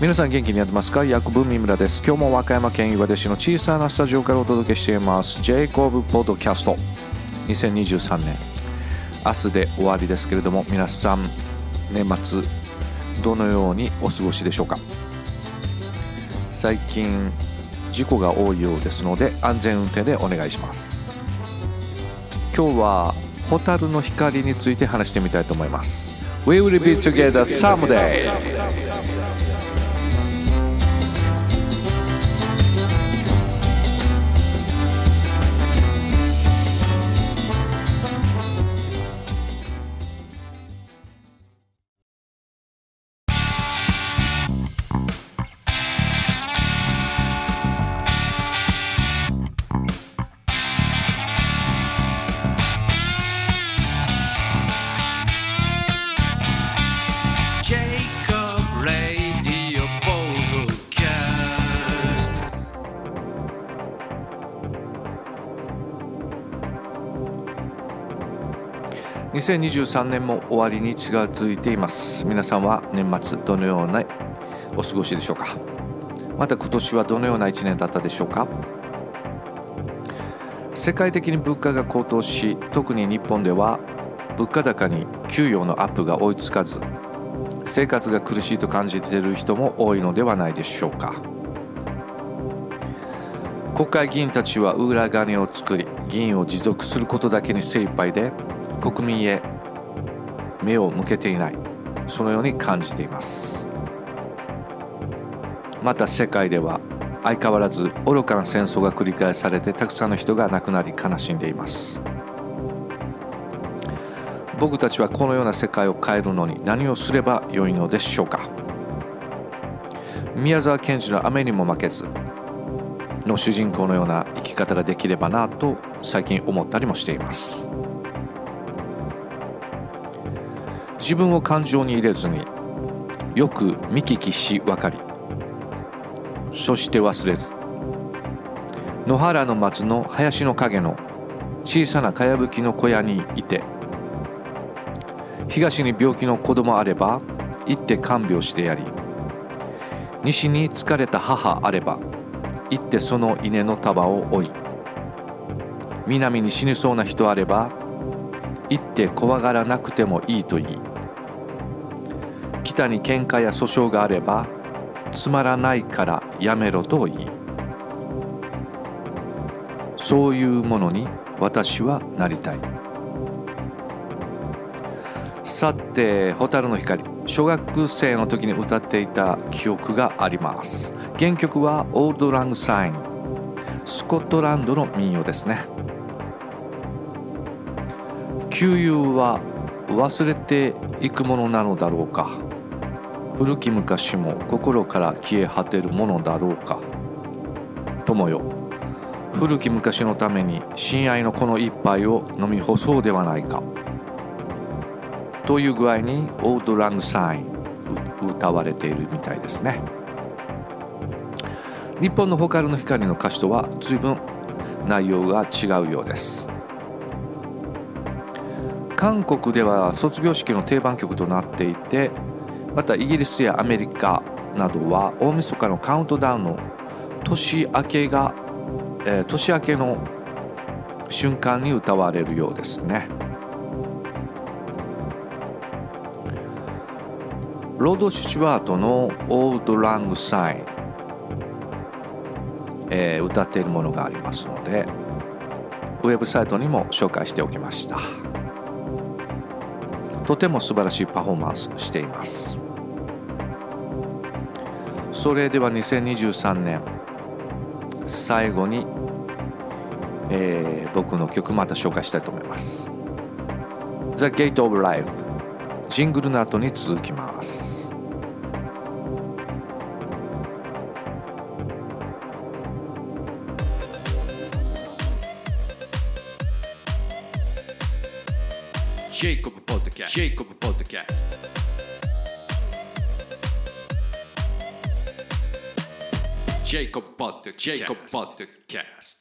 皆さん元気にやってますか？薬部三村です。今日も和歌山県岩出市の小さなスタジオからお届けしています。ジェイコブポッドキャスト。2023年。明日で終わりですけれども皆さん年末どのようにお過ごしでしょうか？最近事故が多いようですので安全運転でお願いします。今日は蛍の光について話してみたいと思います。We will be together someday 2023年も終わりに近づいています。皆さんは年末どのようなお過ごしでしょうか？また今年はどのような1年だったでしょうか？世界的に物価が高騰し特に日本では物価高に給与のアップが追いつかず生活が苦しいと感じている人も多いのではないでしょうか？国会議員たちは裏金を作り議員を持続することだけに精一杯で国民へ目を向けていない。そのように感じています。また世界では相変わらず愚かな戦争が繰り返されてたくさんの人が亡くなり悲しんでいます。僕たちはこのような世界を変えるのに何をすればよいのでしょうか。宮沢賢治の雨にも負けずの主人公のような生き方ができればなと最近思ったりもしています。自分を感情に入れずによく見聞きし分かりそして忘れず野原の松の林の陰の小さなかやぶきの小屋にいて東に病気の子供あれば行って看病してやり西に疲れた母あれば行ってその稲の束を追い南に死にそうな人あれば行って怖がらなくてもいいと言い北に喧嘩や訴訟があればつまらないからやめろと言いそういうものに私はなりたい。さて「蛍の光」小学生の時に歌っていた記憶があります。原曲は「オールド・ラング・サイン」スコットランドの民謡ですね。旧友は忘れていくものなのだろうか。古き昔も心から消え果てるものだろうか。友よ古き昔のために親愛のこの一杯を飲み干そうではないか。という具合にオード・ラング・サイン歌われているみたいですね。日本の「蛍の光」の歌詞とは随分内容が違うようです。韓国では卒業式の定番曲となっていてまたイギリスやアメリカなどは大晦日のカウントダウンの年明けが、えー、年明けの瞬間に歌われるようですね。ロード・シチュワートの「オールド・ラング・サイン」えー、歌っているものがありますのでウェブサイトにも紹介しておきました。とても素晴らしいパフォーマンスしています。それでは2023年最後に、えー、僕の曲また紹介したいと思います。The Gate of Life ジングルの後に続きます。Jacob Podcast. Jacob Podcast. Jacob Podcast. Jacob Podcast.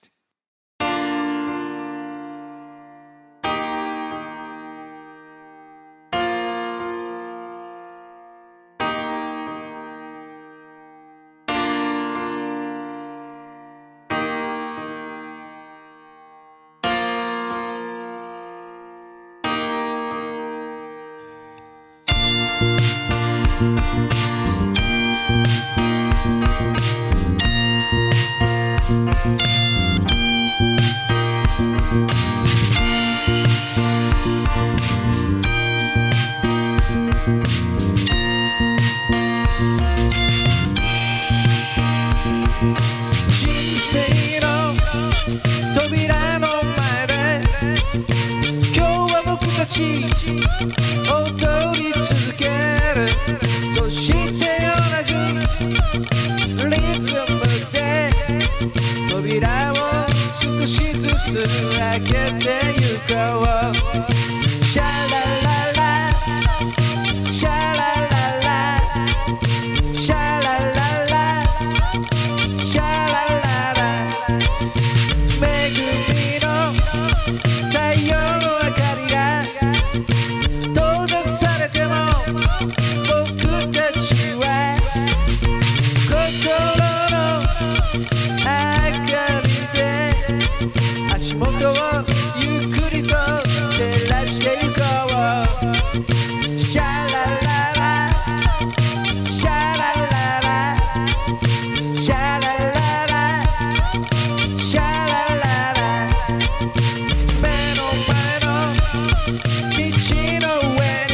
人生の扉の前で今日は僕たち Get there, you go. 足元をゆっくりと照らしてゆこうシャラララシャラララシャラララシャラララ目の前の道の上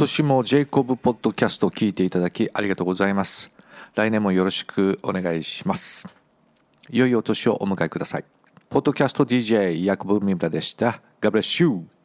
年もジェイコブポッドキャストを聞いていただきありがとうございます。来年もよろしくお願いします。良いお年をお迎えください。ポッドキャスト DJ ヤコブミムラでした。God bless you!